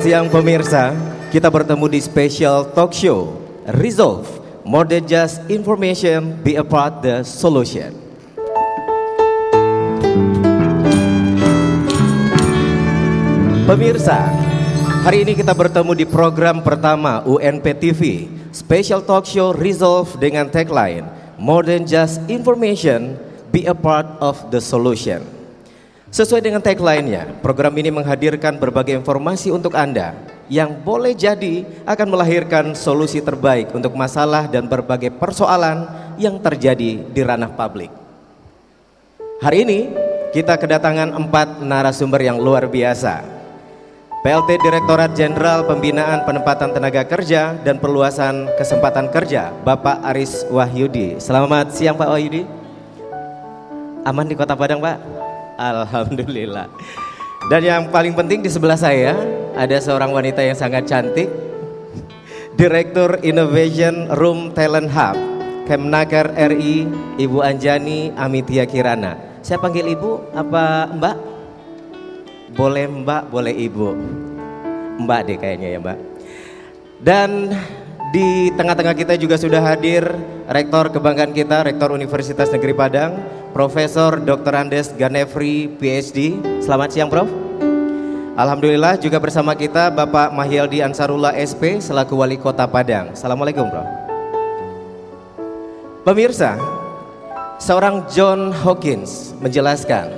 Selamat siang pemirsa, kita bertemu di special talk show Resolve, more than just information, be a part the solution. Pemirsa, hari ini kita bertemu di program pertama UNP TV, special talk show Resolve dengan tagline More than just information, be a part of the solution. Sesuai dengan tagline-nya, program ini menghadirkan berbagai informasi untuk Anda yang boleh jadi akan melahirkan solusi terbaik untuk masalah dan berbagai persoalan yang terjadi di ranah publik. Hari ini kita kedatangan empat narasumber yang luar biasa. PLT Direktorat Jenderal Pembinaan Penempatan Tenaga Kerja dan Perluasan Kesempatan Kerja, Bapak Aris Wahyudi. Selamat siang Pak Wahyudi. Aman di Kota Padang, Pak? Alhamdulillah. Dan yang paling penting di sebelah saya ada seorang wanita yang sangat cantik. Direktur Innovation Room Talent Hub Kemnaker RI Ibu Anjani Amitia Kirana. Saya panggil Ibu apa Mbak? Boleh Mbak, boleh Ibu. Mbak deh kayaknya ya Mbak. Dan di tengah-tengah kita juga sudah hadir Rektor kebanggaan kita, Rektor Universitas Negeri Padang, Profesor Dr. Andes Ganefri, PhD. Selamat siang Prof. Alhamdulillah juga bersama kita Bapak Mahyaldi Ansarullah SP selaku Wali Kota Padang. Assalamualaikum Prof. Pemirsa, seorang John Hawkins menjelaskan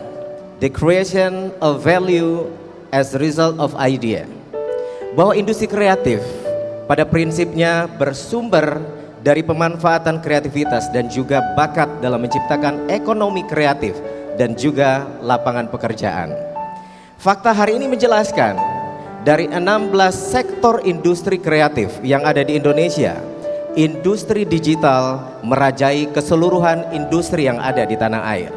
the creation of value as a result of idea. Bahwa industri kreatif pada prinsipnya bersumber dari pemanfaatan kreativitas dan juga bakat dalam menciptakan ekonomi kreatif dan juga lapangan pekerjaan. Fakta hari ini menjelaskan dari 16 sektor industri kreatif yang ada di Indonesia, industri digital merajai keseluruhan industri yang ada di tanah air.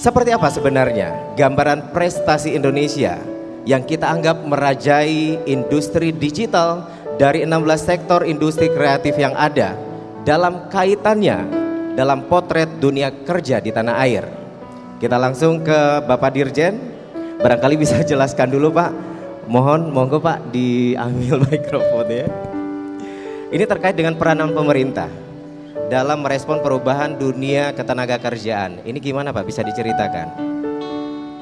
Seperti apa sebenarnya gambaran prestasi Indonesia yang kita anggap merajai industri digital dari 16 sektor industri kreatif yang ada dalam kaitannya dalam potret dunia kerja di tanah air. Kita langsung ke Bapak Dirjen, barangkali bisa jelaskan dulu Pak. Mohon, monggo Pak diambil mikrofonnya. Ini terkait dengan peranan pemerintah dalam merespon perubahan dunia ketenaga kerjaan. Ini gimana Pak? Bisa diceritakan?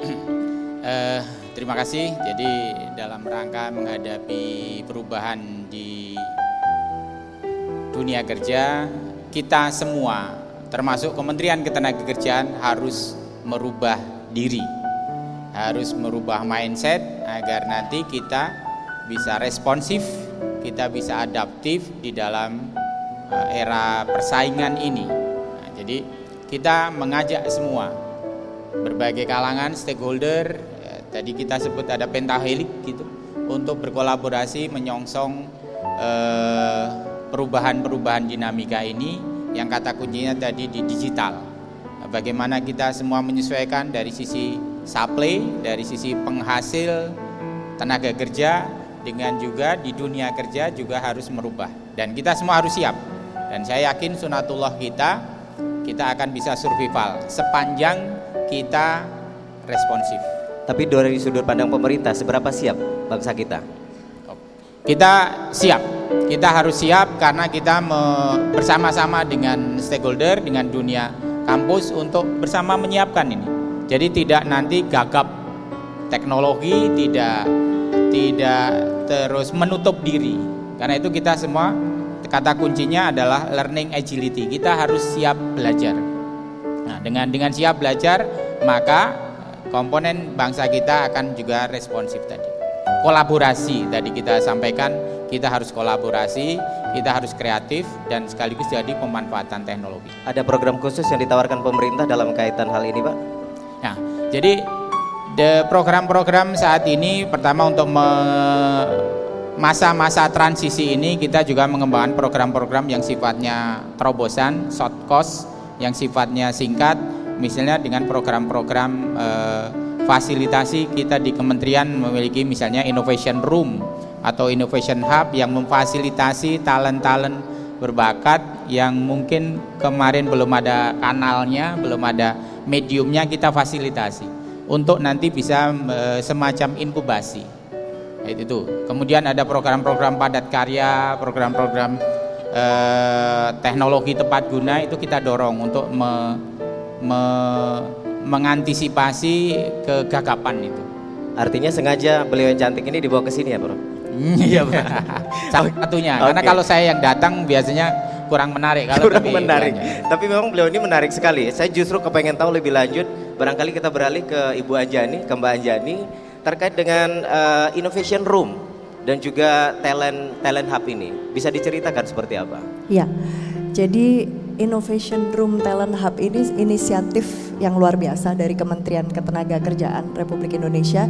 Eh, terima kasih. Jadi dalam rangka menghadapi perubahan di dunia kerja, kita semua, termasuk Kementerian Ketenagakerjaan harus merubah diri, harus merubah mindset agar nanti kita bisa responsif, kita bisa adaptif di dalam eh, era persaingan ini. Nah, jadi kita mengajak semua berbagai kalangan stakeholder tadi kita sebut ada pentahelik gitu untuk berkolaborasi menyongsong eh, perubahan-perubahan dinamika ini yang kata kuncinya tadi di digital. Bagaimana kita semua menyesuaikan dari sisi supply dari sisi penghasil tenaga kerja dengan juga di dunia kerja juga harus merubah. Dan kita semua harus siap. Dan saya yakin sunatullah kita kita akan bisa survival sepanjang kita responsif. Tapi dari sudut pandang pemerintah, seberapa siap bangsa kita? Kita siap, kita harus siap karena kita bersama-sama dengan stakeholder, dengan dunia kampus untuk bersama menyiapkan ini. Jadi tidak nanti gagap teknologi, tidak tidak terus menutup diri. Karena itu kita semua kata kuncinya adalah learning agility. Kita harus siap belajar. Nah, dengan dengan siap belajar, maka komponen bangsa kita akan juga responsif tadi. Kolaborasi tadi kita sampaikan, kita harus kolaborasi, kita harus kreatif dan sekaligus jadi pemanfaatan teknologi. Ada program khusus yang ditawarkan pemerintah dalam kaitan hal ini, Pak? Nah, jadi program-program saat ini pertama untuk masa-masa transisi ini kita juga mengembangkan program-program yang sifatnya terobosan, short cost, yang sifatnya singkat, misalnya dengan program-program eh, fasilitasi kita di kementerian memiliki misalnya innovation room atau innovation hub yang memfasilitasi talent-talent berbakat yang mungkin kemarin belum ada kanalnya, belum ada mediumnya kita fasilitasi untuk nanti bisa e, semacam inkubasi. Itu. Kemudian ada program-program padat karya, program-program e, teknologi tepat guna itu kita dorong untuk me, me, mengantisipasi kegagapan itu. Artinya sengaja beliau yang cantik ini dibawa ke sini ya, Bro? Iya, Salah satunya. Okay. Karena kalau saya yang datang biasanya kurang menarik kalau kurang menarik. Tapi memang beliau ini menarik sekali. Saya justru kepengen tahu lebih lanjut. Barangkali kita beralih ke Ibu Anjani, ke Mbak Anjani terkait dengan uh, innovation room dan juga talent talent hub ini. Bisa diceritakan seperti apa? Iya. Jadi Innovation Room Talent Hub ini inisiatif yang luar biasa dari Kementerian Ketenagakerjaan Republik Indonesia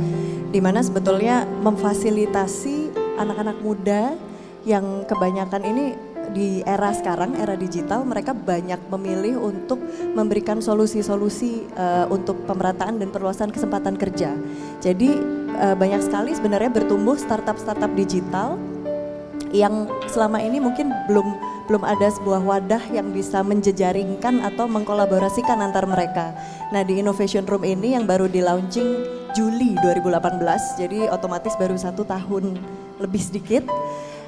di mana sebetulnya memfasilitasi anak-anak muda yang kebanyakan ini di era sekarang, era digital, mereka banyak memilih untuk memberikan solusi-solusi uh, untuk pemerataan dan perluasan kesempatan kerja. Jadi uh, banyak sekali sebenarnya bertumbuh startup-startup digital yang selama ini mungkin belum belum ada sebuah wadah yang bisa menjejaringkan atau mengkolaborasikan antar mereka. Nah di Innovation Room ini yang baru di launching Juli 2018, jadi otomatis baru satu tahun lebih sedikit.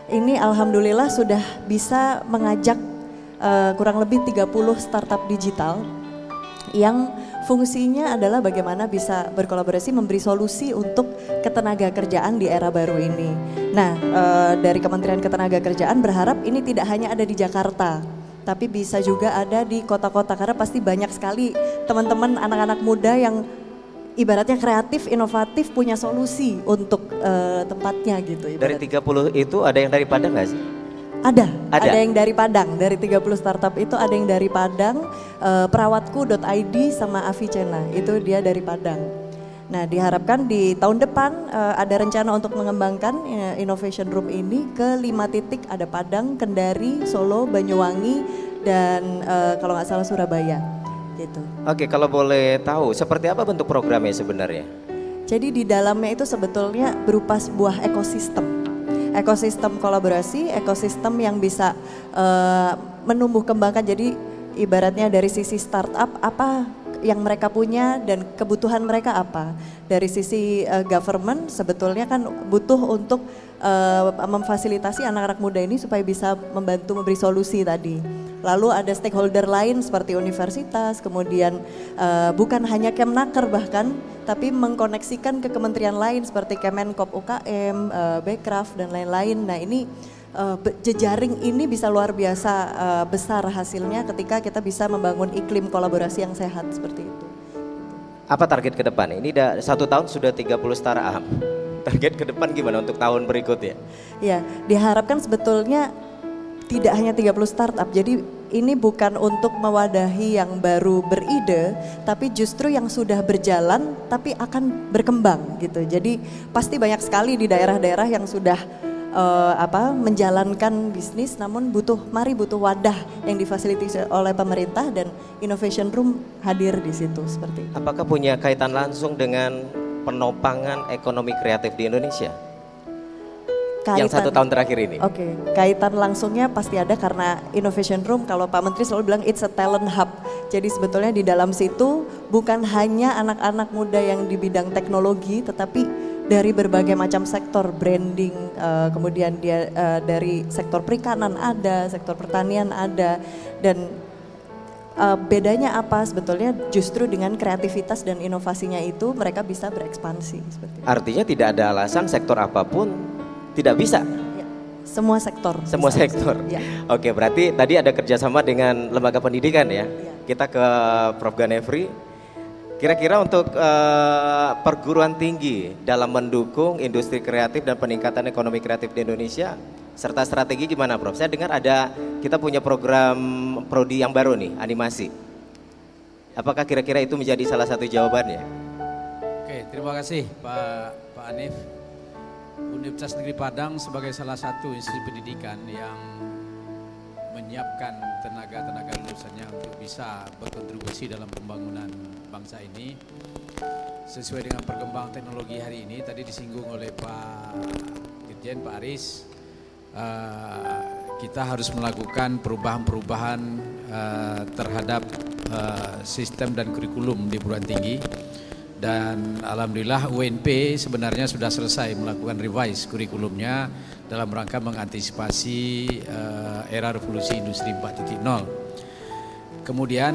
Ini alhamdulillah sudah bisa mengajak uh, kurang lebih 30 startup digital yang fungsinya adalah bagaimana bisa berkolaborasi memberi solusi untuk ketenaga kerjaan di era baru ini. Nah, e, dari Kementerian Ketenaga Kerjaan berharap ini tidak hanya ada di Jakarta, tapi bisa juga ada di kota-kota karena pasti banyak sekali teman-teman anak-anak muda yang ibaratnya kreatif, inovatif, punya solusi untuk e, tempatnya gitu. Ibaratnya. Dari 30 itu ada yang dari Padang nggak sih? Ada, ada, ada yang dari Padang, dari 30 startup itu ada yang dari Padang, uh, perawatku.id sama Avicena, itu dia dari Padang. Nah diharapkan di tahun depan uh, ada rencana untuk mengembangkan uh, Innovation Room ini ke lima titik, ada Padang, Kendari, Solo, Banyuwangi, dan uh, kalau nggak salah Surabaya. Gitu. Oke, kalau boleh tahu seperti apa bentuk programnya sebenarnya? Jadi di dalamnya itu sebetulnya berupa sebuah ekosistem ekosistem kolaborasi, ekosistem yang bisa uh, menumbuh kembangkan. Jadi ibaratnya dari sisi startup apa yang mereka punya dan kebutuhan mereka apa. Dari sisi uh, government sebetulnya kan butuh untuk uh, memfasilitasi anak-anak muda ini supaya bisa membantu memberi solusi tadi. Lalu ada stakeholder lain seperti universitas, kemudian uh, bukan hanya Kemnaker bahkan, tapi mengkoneksikan ke kementerian lain seperti Kemenkop UKM, uh, Bekraf dan lain-lain. Nah ini uh, jejaring ini bisa luar biasa uh, besar hasilnya ketika kita bisa membangun iklim kolaborasi yang sehat seperti itu. Apa target ke depan? Ini udah satu tahun sudah 30 startup. Target ke depan gimana untuk tahun berikutnya? Ya, diharapkan sebetulnya tidak hanya 30 startup. Jadi ini bukan untuk mewadahi yang baru beride, tapi justru yang sudah berjalan tapi akan berkembang gitu. Jadi pasti banyak sekali di daerah-daerah yang sudah uh, apa menjalankan bisnis namun butuh mari butuh wadah yang difasilitasi oleh pemerintah dan innovation room hadir di situ seperti itu. Apakah punya kaitan langsung dengan penopangan ekonomi kreatif di Indonesia? Kaitan, yang satu tahun terakhir ini? Oke, okay. kaitan langsungnya pasti ada karena Innovation Room kalau Pak Menteri selalu bilang it's a talent hub. Jadi sebetulnya di dalam situ bukan hanya anak-anak muda yang di bidang teknologi, tetapi dari berbagai macam sektor branding, uh, kemudian dia uh, dari sektor perikanan ada, sektor pertanian ada, dan uh, bedanya apa sebetulnya justru dengan kreativitas dan inovasinya itu mereka bisa berekspansi. Seperti Artinya tidak ada alasan sektor apa pun tidak bisa. Ya, semua sektor. Semua bisa. sektor. Ya. Oke, berarti tadi ada kerjasama dengan lembaga pendidikan ya. ya. Kita ke Prof Ganefri. Kira-kira untuk uh, perguruan tinggi dalam mendukung industri kreatif dan peningkatan ekonomi kreatif di Indonesia, serta strategi gimana Prof? Saya dengar ada kita punya program prodi yang baru nih, animasi. Apakah kira-kira itu menjadi salah satu jawabannya? Oke, terima kasih Pak Pak Anif. Universitas Negeri Padang sebagai salah satu institusi pendidikan yang menyiapkan tenaga-tenaga lulusannya untuk bisa berkontribusi dalam pembangunan bangsa ini. Sesuai dengan perkembangan teknologi hari ini tadi disinggung oleh Pak Dirjen Pak Aris uh, kita harus melakukan perubahan-perubahan uh, terhadap uh, sistem dan kurikulum di perguruan tinggi dan alhamdulillah UNP sebenarnya sudah selesai melakukan revise kurikulumnya dalam rangka mengantisipasi uh, era revolusi industri 4.0. Kemudian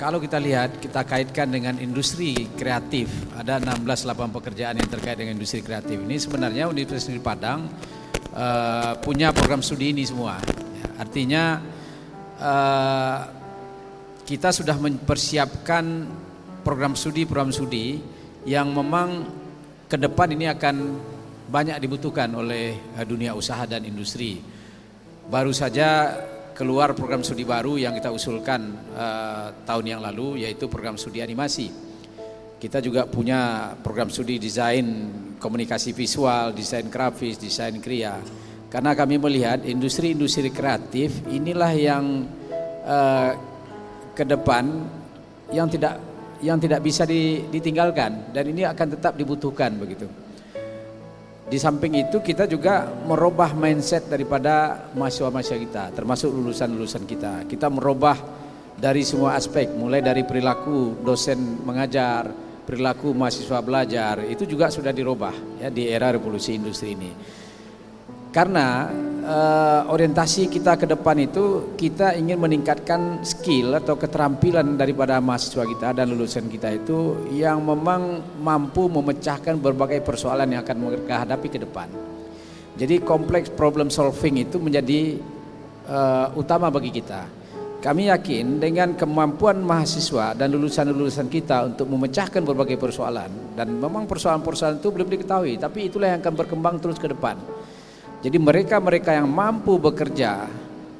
kalau kita lihat kita kaitkan dengan industri kreatif ada 16 lapangan pekerjaan yang terkait dengan industri kreatif ini sebenarnya Universitas Negeri Padang uh, punya program studi ini semua. Ya, artinya uh, kita sudah mempersiapkan program studi program studi yang memang ke depan ini akan banyak dibutuhkan oleh dunia usaha dan industri. Baru saja keluar program studi baru yang kita usulkan uh, tahun yang lalu yaitu program studi animasi. Kita juga punya program studi desain komunikasi visual, desain grafis, desain kriya. Karena kami melihat industri-industri kreatif inilah yang uh, ke depan yang tidak yang tidak bisa ditinggalkan dan ini akan tetap dibutuhkan begitu. Di samping itu kita juga merubah mindset daripada mahasiswa-mahasiswa kita, termasuk lulusan-lulusan kita. Kita merubah dari semua aspek, mulai dari perilaku dosen mengajar, perilaku mahasiswa belajar, itu juga sudah dirubah ya di era revolusi industri ini. Karena uh, orientasi kita ke depan itu kita ingin meningkatkan skill atau keterampilan daripada mahasiswa kita dan lulusan kita itu yang memang mampu memecahkan berbagai persoalan yang akan mereka hadapi ke depan. Jadi kompleks problem solving itu menjadi uh, utama bagi kita. Kami yakin dengan kemampuan mahasiswa dan lulusan-lulusan kita untuk memecahkan berbagai persoalan dan memang persoalan-persoalan itu belum diketahui, tapi itulah yang akan berkembang terus ke depan. Jadi mereka-mereka yang mampu bekerja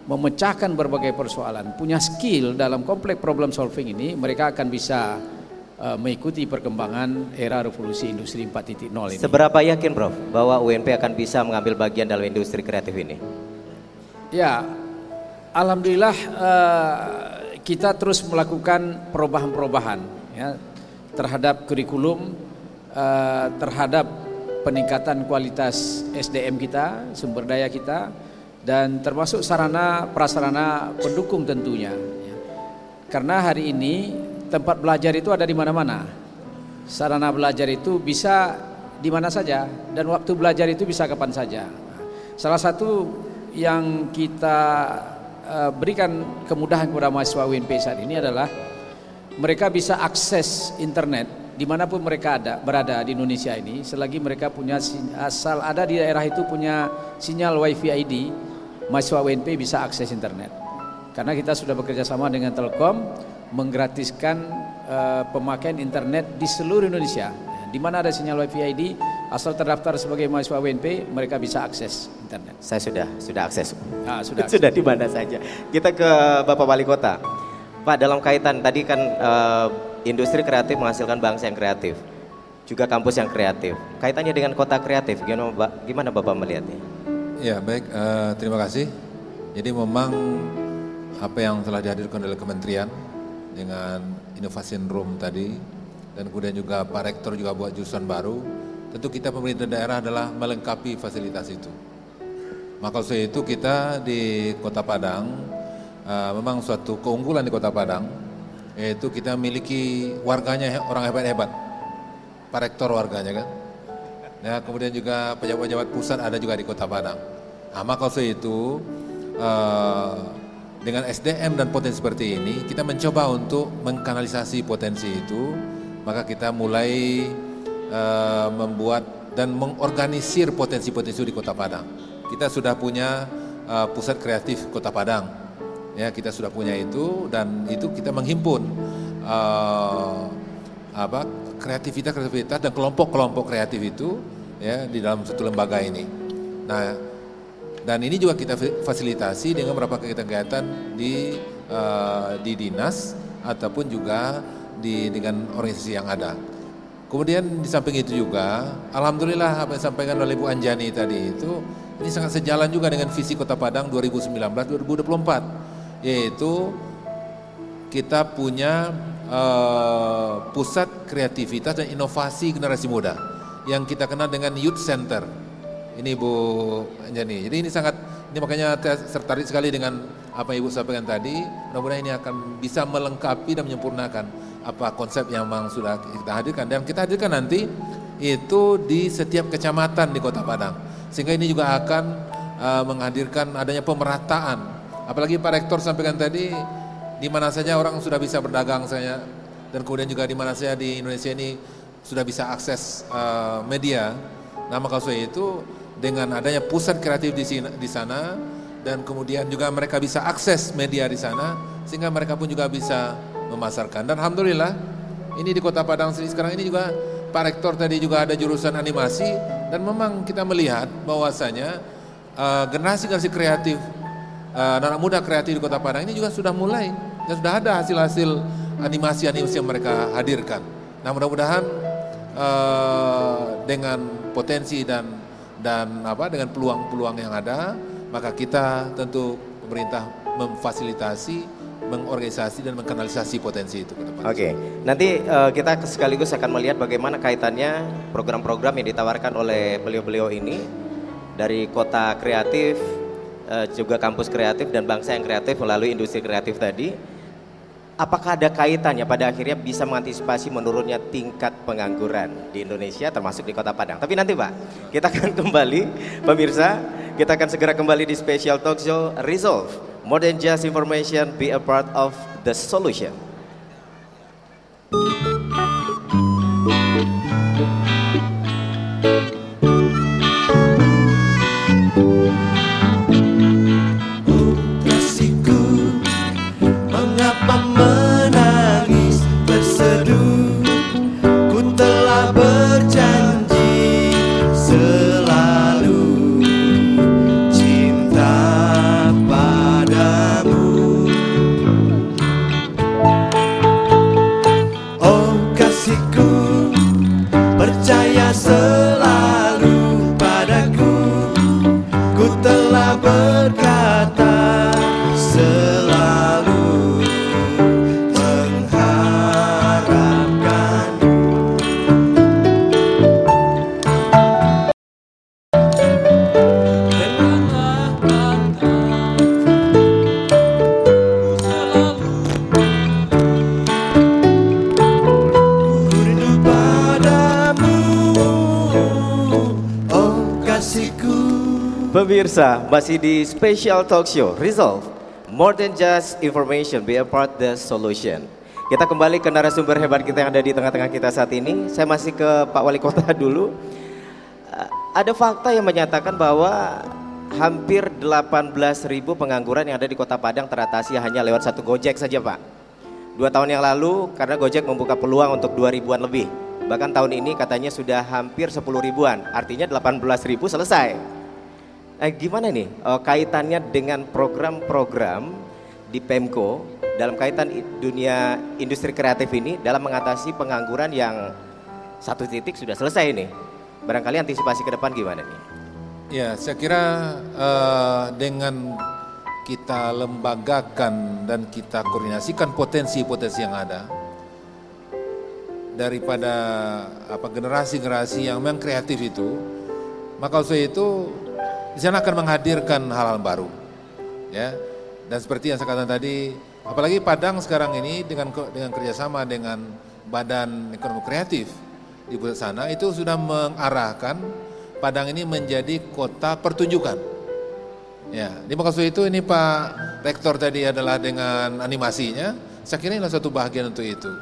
memecahkan berbagai persoalan, punya skill dalam kompleks problem solving ini, mereka akan bisa uh, mengikuti perkembangan era revolusi industri 4.0 ini. Seberapa yakin Prof bahwa UNP akan bisa mengambil bagian dalam industri kreatif ini? Ya, alhamdulillah uh, kita terus melakukan perubahan-perubahan ya terhadap kurikulum, uh, terhadap peningkatan kualitas SDM kita, sumber daya kita, dan termasuk sarana prasarana pendukung tentunya. Karena hari ini tempat belajar itu ada di mana-mana. Sarana belajar itu bisa di mana saja dan waktu belajar itu bisa kapan saja. Salah satu yang kita uh, berikan kemudahan kepada mahasiswa UNP saat ini adalah mereka bisa akses internet di mana pun mereka ada berada di Indonesia ini selagi mereka punya asal ada di daerah itu punya sinyal wifi ID mahasiswa WNP bisa akses internet. Karena kita sudah bekerja sama dengan Telkom menggratiskan uh, pemakaian internet di seluruh Indonesia. Di mana ada sinyal wifi ID asal terdaftar sebagai mahasiswa WNP mereka bisa akses internet. Saya sudah sudah akses. Ah, sudah sudah di mana saja. Kita ke Bapak Wali Kota. Pak dalam kaitan tadi kan uh, industri kreatif menghasilkan bangsa yang kreatif, juga kampus yang kreatif. Kaitannya dengan kota kreatif, gimana, Bapak melihatnya? Ya baik, uh, terima kasih. Jadi memang apa yang telah dihadirkan oleh kementerian dengan inovasi room tadi dan kemudian juga Pak Rektor juga buat jurusan baru, tentu kita pemerintah daerah adalah melengkapi fasilitas itu. Maka itu kita di Kota Padang uh, memang suatu keunggulan di Kota Padang yaitu kita miliki warganya orang hebat-hebat, Pak Rektor warganya kan. Ya, kemudian juga pejabat-pejabat pusat ada juga di Kota Padang. Nah, maka itu uh, dengan SDM dan potensi seperti ini, kita mencoba untuk mengkanalisasi potensi itu, maka kita mulai uh, membuat dan mengorganisir potensi-potensi di Kota Padang. Kita sudah punya uh, pusat kreatif Kota Padang, ya kita sudah punya itu dan itu kita menghimpun uh, apa kreativitas kreativitas dan kelompok-kelompok kreatif itu ya di dalam satu lembaga ini. Nah dan ini juga kita fasilitasi dengan beberapa kegiatan-kegiatan di uh, di dinas ataupun juga di dengan organisasi yang ada. Kemudian di samping itu juga, alhamdulillah apa yang disampaikan oleh Bu Anjani tadi itu ini sangat sejalan juga dengan visi Kota Padang 2019-2024, yaitu kita punya uh, pusat kreativitas dan inovasi generasi muda yang kita kenal dengan Youth Center. Ini Bu Anjani. Jadi ini sangat ini makanya saya tertarik sekali dengan apa yang Ibu sampaikan tadi. Mudah-mudahan ini akan bisa melengkapi dan menyempurnakan apa konsep yang memang sudah kita hadirkan dan kita hadirkan nanti itu di setiap kecamatan di Kota Padang. Sehingga ini juga akan uh, menghadirkan adanya pemerataan. Apalagi Pak Rektor sampaikan tadi di mana saja orang sudah bisa berdagang saya dan kemudian juga di mana saja di Indonesia ini sudah bisa akses uh, media. Nah, maka itu dengan adanya pusat kreatif di, sini, di sana dan kemudian juga mereka bisa akses media di sana sehingga mereka pun juga bisa memasarkan. Dan alhamdulillah ini di Kota Padang sekarang ini juga Pak Rektor tadi juga ada jurusan animasi dan memang kita melihat bahwasanya uh, generasi-generasi kreatif uh, anak muda kreatif di Kota Padang ini juga sudah mulai dan sudah ada hasil-hasil animasi-animasi yang mereka hadirkan. Nah mudah-mudahan uh, dengan potensi dan dan apa dengan peluang-peluang yang ada maka kita tentu pemerintah memfasilitasi mengorganisasi dan mengkanalisasi potensi itu ke depan. Oke, okay. nanti uh, kita sekaligus akan melihat bagaimana kaitannya program-program yang ditawarkan oleh beliau-beliau ini dari kota kreatif, uh, juga kampus kreatif dan bangsa yang kreatif melalui industri kreatif tadi. Apakah ada kaitannya pada akhirnya bisa mengantisipasi menurunnya tingkat pengangguran di Indonesia termasuk di Kota Padang? Tapi nanti Pak, kita akan kembali pemirsa, kita akan segera kembali di special talk show Resolve More than just information, be a part of the solution. Masih di special talk show Resolve. More than just information, be a part the solution. Kita kembali ke narasumber hebat kita yang ada di tengah-tengah kita saat ini. Saya masih ke Pak Wali Kota dulu. Uh, ada fakta yang menyatakan bahwa hampir 18 ribu pengangguran yang ada di Kota Padang teratasi hanya lewat satu Gojek saja Pak. Dua tahun yang lalu karena Gojek membuka peluang untuk 2 ribuan lebih. Bahkan tahun ini katanya sudah hampir 10 ribuan, artinya 18 ribu selesai. Eh, gimana nih uh, kaitannya dengan program-program di Pemko dalam kaitan dunia industri kreatif ini dalam mengatasi pengangguran yang satu titik sudah selesai nih. Barangkali antisipasi ke depan gimana nih? Ya, saya kira uh, dengan kita lembagakan dan kita koordinasikan potensi-potensi yang ada daripada apa generasi-generasi yang memang kreatif itu, maka saya itu di sana akan menghadirkan hal-hal baru. Ya. Dan seperti yang saya katakan tadi, apalagi Padang sekarang ini dengan dengan kerjasama dengan Badan Ekonomi Kreatif di pusat sana itu sudah mengarahkan Padang ini menjadi kota pertunjukan. Ya, di maksud itu ini Pak Rektor tadi adalah dengan animasinya, saya kira ini satu bagian untuk itu.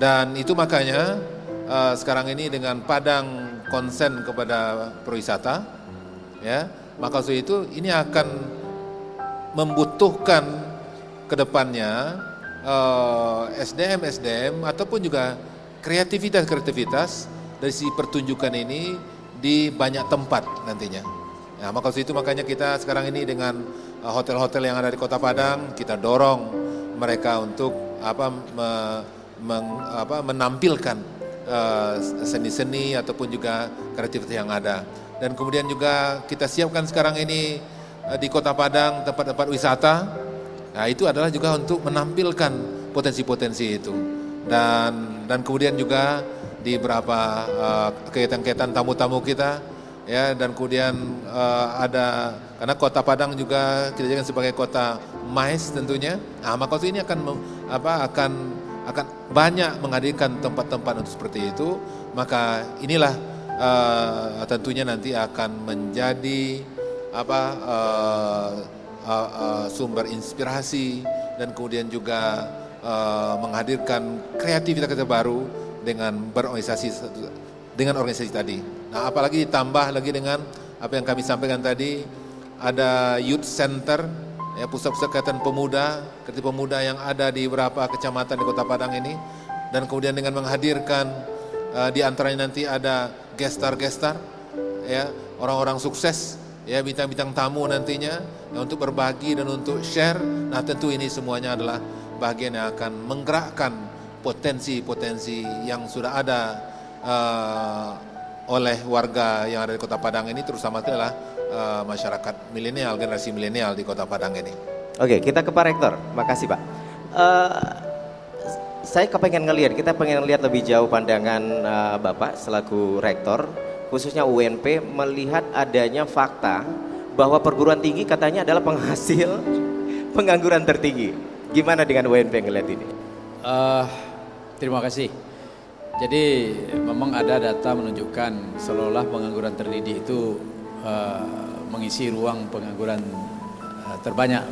Dan itu makanya uh, sekarang ini dengan Padang konsen kepada perwisata, ya maka untuk itu ini akan membutuhkan ke depannya uh, eh, SDM SDM ataupun juga kreativitas kreativitas dari si pertunjukan ini di banyak tempat nantinya. Nah, maka itu makanya kita sekarang ini dengan eh, hotel-hotel yang ada di Kota Padang kita dorong mereka untuk apa, me, meng, apa menampilkan eh, seni-seni ataupun juga kreativitas yang ada. Dan kemudian juga kita siapkan sekarang ini eh, di Kota Padang tempat-tempat wisata. Nah, itu adalah juga untuk menampilkan potensi-potensi itu. Dan dan kemudian juga di beberapa eh, kegiatan-kegiatan tamu-tamu kita ya dan kemudian eh, ada karena kota Padang juga kita jadikan sebagai kota mais tentunya. Nah, maka waktu ini akan apa akan akan banyak menghadirkan tempat-tempat untuk seperti itu. Maka inilah eh, tentunya nanti akan menjadi apa eh, eh, eh, sumber inspirasi dan kemudian juga eh, menghadirkan kreativitas baru dengan berorganisasi dengan organisasi tadi. Nah, apalagi ditambah lagi dengan apa yang kami sampaikan tadi, ada youth center, ya pusat-pusat kegiatan pemuda, kegiatan pemuda yang ada di beberapa kecamatan di Kota Padang ini, dan kemudian dengan menghadirkan eh, di antaranya nanti ada gestar-gestar, ya orang-orang sukses, ya bintang-bintang tamu nantinya ya, untuk berbagi dan untuk share. Nah, tentu ini semuanya adalah bagian yang akan menggerakkan potensi-potensi yang sudah ada eh, oleh warga yang ada di Kota Padang ini terutama adalah eh, masyarakat milenial, generasi milenial di Kota Padang ini. Oke, kita ke Pak Rektor. Makasih Pak. Eh, saya kepengen ngelihat, kita pengen lihat lebih jauh pandangan eh, Bapak selaku Rektor, khususnya UNP melihat adanya fakta bahwa perguruan tinggi katanya adalah penghasil pengangguran tertinggi. Gimana dengan UNP ngelihat ini? Eh, terima kasih. Jadi memang ada data menunjukkan seolah-olah pengangguran terdidik itu eh, mengisi ruang pengangguran eh, terbanyak.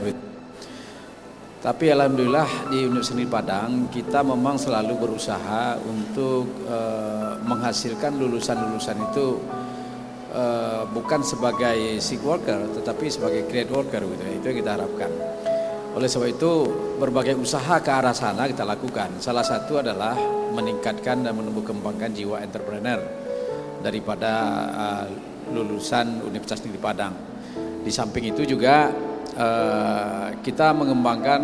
Tapi alhamdulillah di Universitas Padang kita memang selalu berusaha untuk eh, menghasilkan lulusan-lulusan itu eh, bukan sebagai sick worker tetapi sebagai create worker gitu. Itu yang kita harapkan. Oleh sebab itu berbagai usaha ke arah sana kita lakukan. Salah satu adalah meningkatkan dan menumbuh kembangkan jiwa entrepreneur daripada uh, lulusan Universitas Negeri Padang. Di samping itu juga uh, kita mengembangkan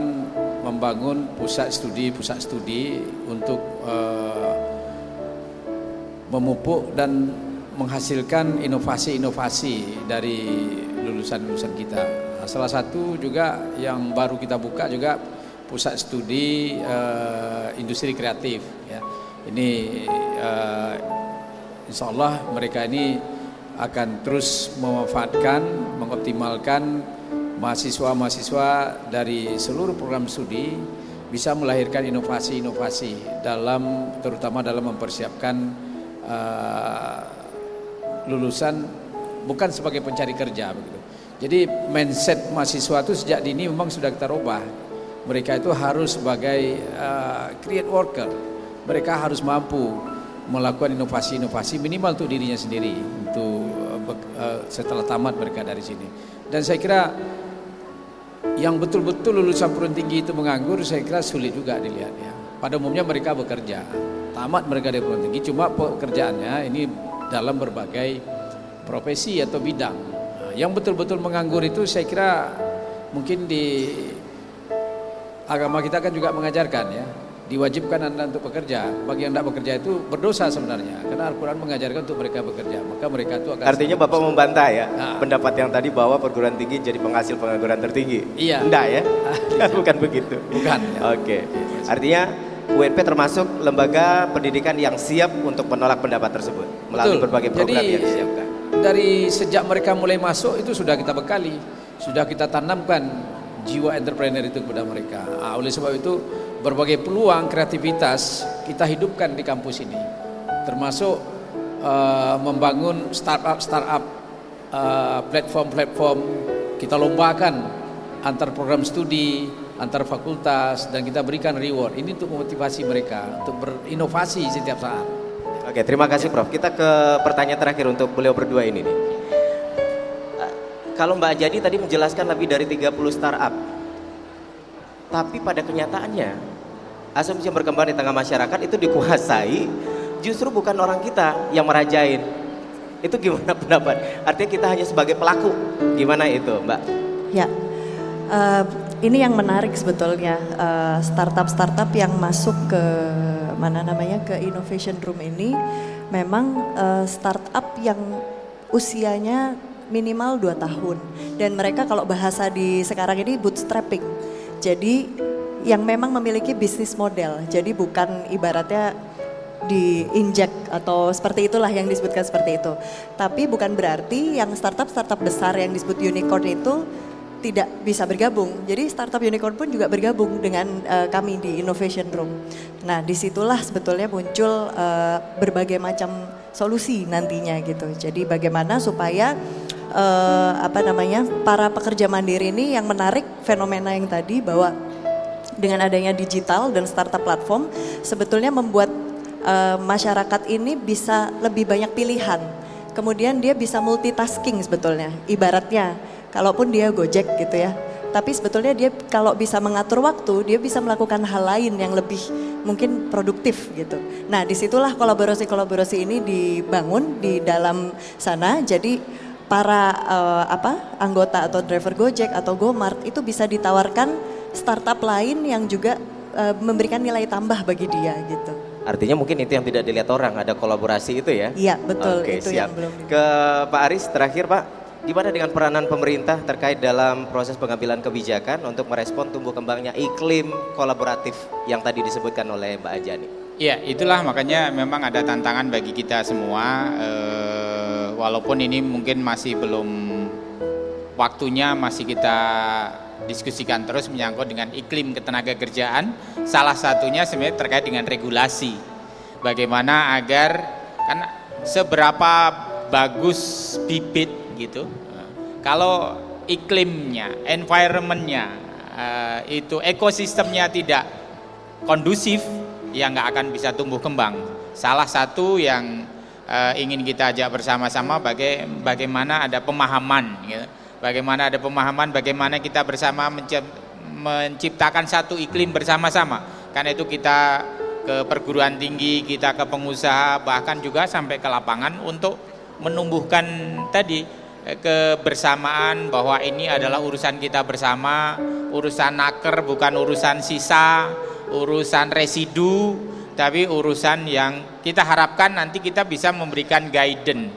membangun pusat studi pusat studi untuk uh, memupuk dan menghasilkan inovasi-inovasi dari lulusan-lulusan kita. Nah, salah satu juga yang baru kita buka juga pusat studi uh, industri kreatif. Ya. Ini uh, insya Allah mereka ini akan terus memanfaatkan, mengoptimalkan mahasiswa-mahasiswa dari seluruh program studi bisa melahirkan inovasi-inovasi dalam terutama dalam mempersiapkan uh, lulusan bukan sebagai pencari kerja begitu. Jadi mindset mahasiswa itu sejak dini memang sudah kita rubah. Mereka itu harus sebagai uh, create worker. Mereka harus mampu melakukan inovasi-inovasi minimal untuk dirinya sendiri untuk uh, setelah tamat mereka dari sini. Dan saya kira yang betul-betul lulusan perguruan tinggi itu menganggur saya kira sulit juga dilihat ya. Pada umumnya mereka bekerja, tamat mereka dari perguruan tinggi, cuma pekerjaannya ini dalam berbagai profesi atau bidang. Nah, yang betul-betul menganggur itu saya kira mungkin di agama kita kan juga mengajarkan ya, diwajibkan anda untuk bekerja. Bagi yang tidak bekerja itu berdosa sebenarnya, karena Al-Quran mengajarkan untuk mereka bekerja. Maka mereka itu akan Artinya Bapak membantah ya Nah. pendapat yang tadi bahwa perguruan tinggi jadi penghasil pengangguran tertinggi. Iya. Enggak ya? Bukan begitu. Bukan, ya. Oke. Artinya UNP termasuk lembaga pendidikan yang siap untuk menolak pendapat tersebut melalui Betul. berbagai program Jadi, yang disiapkan. Dari sejak mereka mulai masuk itu sudah kita bekali, sudah kita tanamkan jiwa entrepreneur itu kepada mereka. Ah, oleh sebab itu berbagai peluang kreativitas kita hidupkan di kampus ini, termasuk eh, membangun startup startup eh, platform-platform kita lombakan antar program studi, antar fakultas dan kita berikan reward. Ini untuk memotivasi mereka untuk berinovasi setiap saat. Oke, terima kasih Prof. Kita ke pertanyaan terakhir untuk beliau berdua ini nih. Eh, Kalau Mbak Jadi tadi menjelaskan lebih dari 30 startup. Tapi pada kenyataannya asumsi yang berkembang di tengah masyarakat itu dikuasai justru bukan orang kita yang merajain. Itu gimana pendapat? Artinya kita hanya sebagai pelaku. Gimana itu, Mbak? Ya, eh, ini yang menarik sebetulnya eh, startup-startup yang masuk ke mana namanya ke Innovation Room ini memang uh, startup yang usianya minimal 2 tahun dan mereka kalau bahasa di sekarang ini bootstrapping. Jadi yang memang memiliki bisnis model. Jadi bukan ibaratnya diinjek atau seperti itulah yang disebutkan seperti itu. Tapi bukan berarti yang startup-startup besar yang disebut unicorn itu tidak bisa bergabung. Jadi startup unicorn pun juga bergabung dengan uh, kami di Innovation Room. Nah di situlah sebetulnya muncul uh, berbagai macam solusi nantinya gitu. Jadi bagaimana supaya uh, apa namanya para pekerja mandiri ini yang menarik fenomena yang tadi bahwa dengan adanya digital dan startup platform sebetulnya membuat uh, masyarakat ini bisa lebih banyak pilihan. Kemudian dia bisa multitasking sebetulnya. Ibaratnya kalaupun dia Gojek gitu ya. Tapi sebetulnya dia kalau bisa mengatur waktu, dia bisa melakukan hal lain yang lebih mungkin produktif gitu. Nah di situlah kolaborasi-kolaborasi ini dibangun di dalam sana. Jadi para uh, apa anggota atau driver Gojek atau Gomart itu bisa ditawarkan startup lain yang juga uh, memberikan nilai tambah bagi dia gitu. Artinya mungkin itu yang tidak dilihat orang, ada kolaborasi itu ya? Iya betul, Oke, itu siap. yang belum. Ke Pak Aris terakhir Pak, gimana dengan peranan pemerintah terkait dalam proses pengambilan kebijakan untuk merespon tumbuh kembangnya iklim kolaboratif yang tadi disebutkan oleh Mbak Anjani? Ya itulah makanya memang ada tantangan bagi kita semua, eh, walaupun ini mungkin masih belum waktunya masih kita diskusikan terus menyangkut dengan iklim ketenaga kerjaan. Salah satunya sebenarnya terkait dengan regulasi. Bagaimana agar kan seberapa bagus bibit gitu. Kalau iklimnya, environmentnya, eh, itu ekosistemnya tidak kondusif, ya nggak akan bisa tumbuh kembang. Salah satu yang eh, ingin kita ajak bersama-sama bagaimana ada pemahaman gitu Bagaimana ada pemahaman bagaimana kita bersama menciptakan satu iklim bersama-sama. Karena itu kita ke perguruan tinggi, kita ke pengusaha, bahkan juga sampai ke lapangan untuk menumbuhkan tadi kebersamaan bahwa ini adalah urusan kita bersama, urusan naker bukan urusan sisa, urusan residu, tapi urusan yang kita harapkan nanti kita bisa memberikan guidance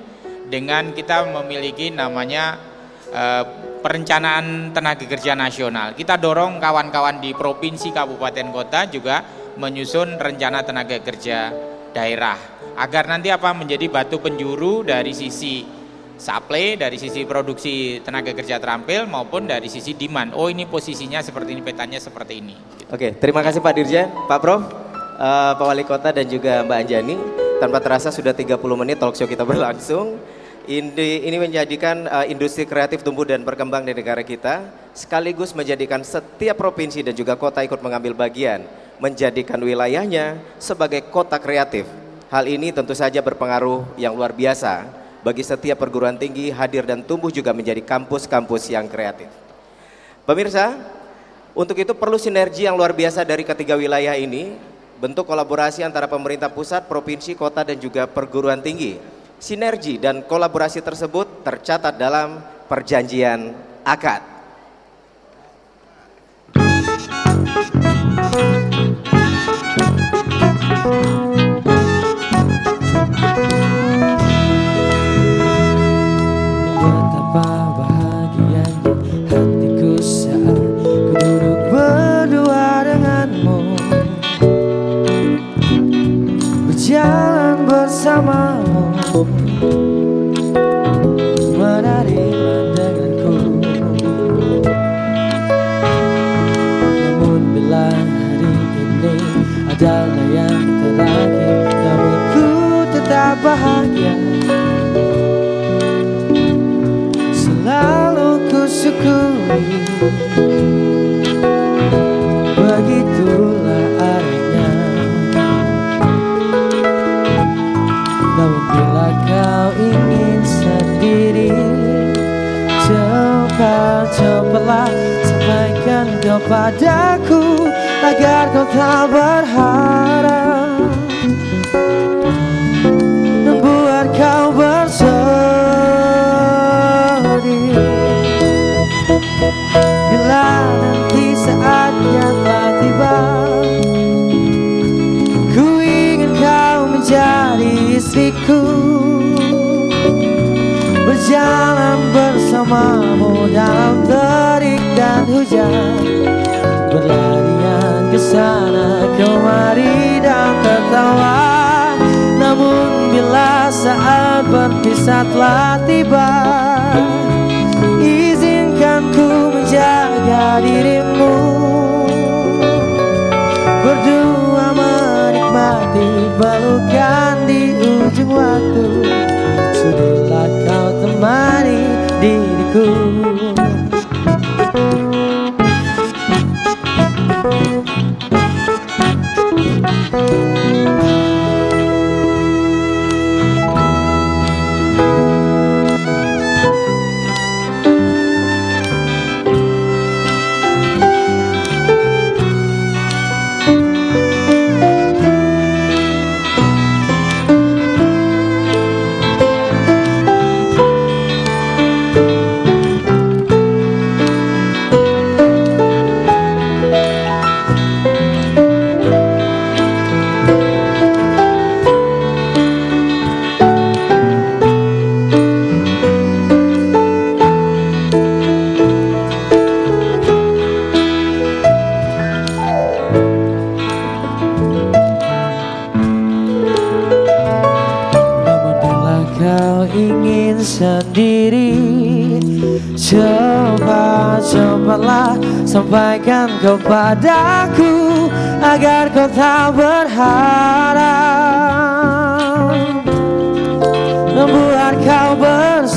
dengan kita memiliki namanya Eh, perencanaan tenaga kerja nasional. Kita dorong kawan-kawan di provinsi, kabupaten, kota juga menyusun rencana tenaga kerja daerah agar nanti apa menjadi batu penjuru dari sisi supply, dari sisi produksi tenaga kerja terampil maupun dari sisi demand. Oh ini posisinya seperti ini, petanya seperti ini. Oke, terima kasih Pak Dirjen, Pak Prof, uh, Pak Wali Kota dan juga Mbak Anjani. Tanpa terasa sudah 30 menit talk show kita berlangsung. Ini, ini menjadikan uh, industri kreatif tumbuh dan berkembang di negara kita, sekaligus menjadikan setiap provinsi dan juga kota ikut mengambil bagian, menjadikan wilayahnya sebagai kota kreatif. Hal ini tentu saja berpengaruh yang luar biasa bagi setiap perguruan tinggi hadir dan tumbuh juga menjadi kampus-kampus yang kreatif. Pemirsa, untuk itu perlu sinergi yang luar biasa dari ketiga wilayah ini, bentuk kolaborasi antara pemerintah pusat, provinsi, kota, dan juga perguruan tinggi Sinergi dan kolaborasi tersebut tercatat dalam perjanjian akad. Bersamamu menerima kepadaku Agar kau tak berharap. Dan buat kau bersedih. Bila nanti saatnya telah tiba Ku istriku. Berjalan bersamamu dalam hujan. Berlarian ke sana kemari dan tertawa. Namun bila saat berpisah telah tiba Izinkan ku menjaga dirimu. Berdua menikmati pelukan di ujung waktu. Sudilah kau temani diriku kepadaku Agar kau tak berharap Membuat kau bersedih.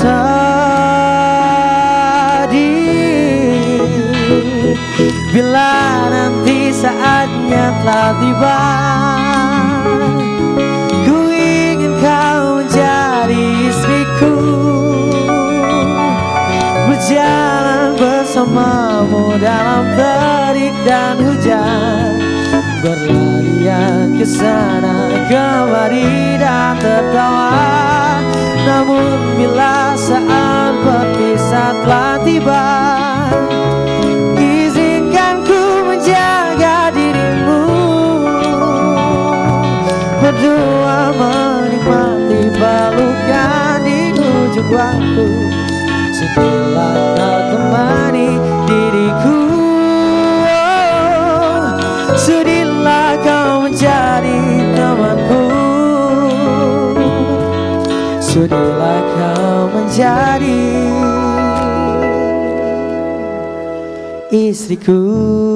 Bila nanti saatnya telah tiba Ku ingin kau menjadi istriku. Berjalan bersamamu dalam terik dan hujan Berlarian ke sana menjadi istriku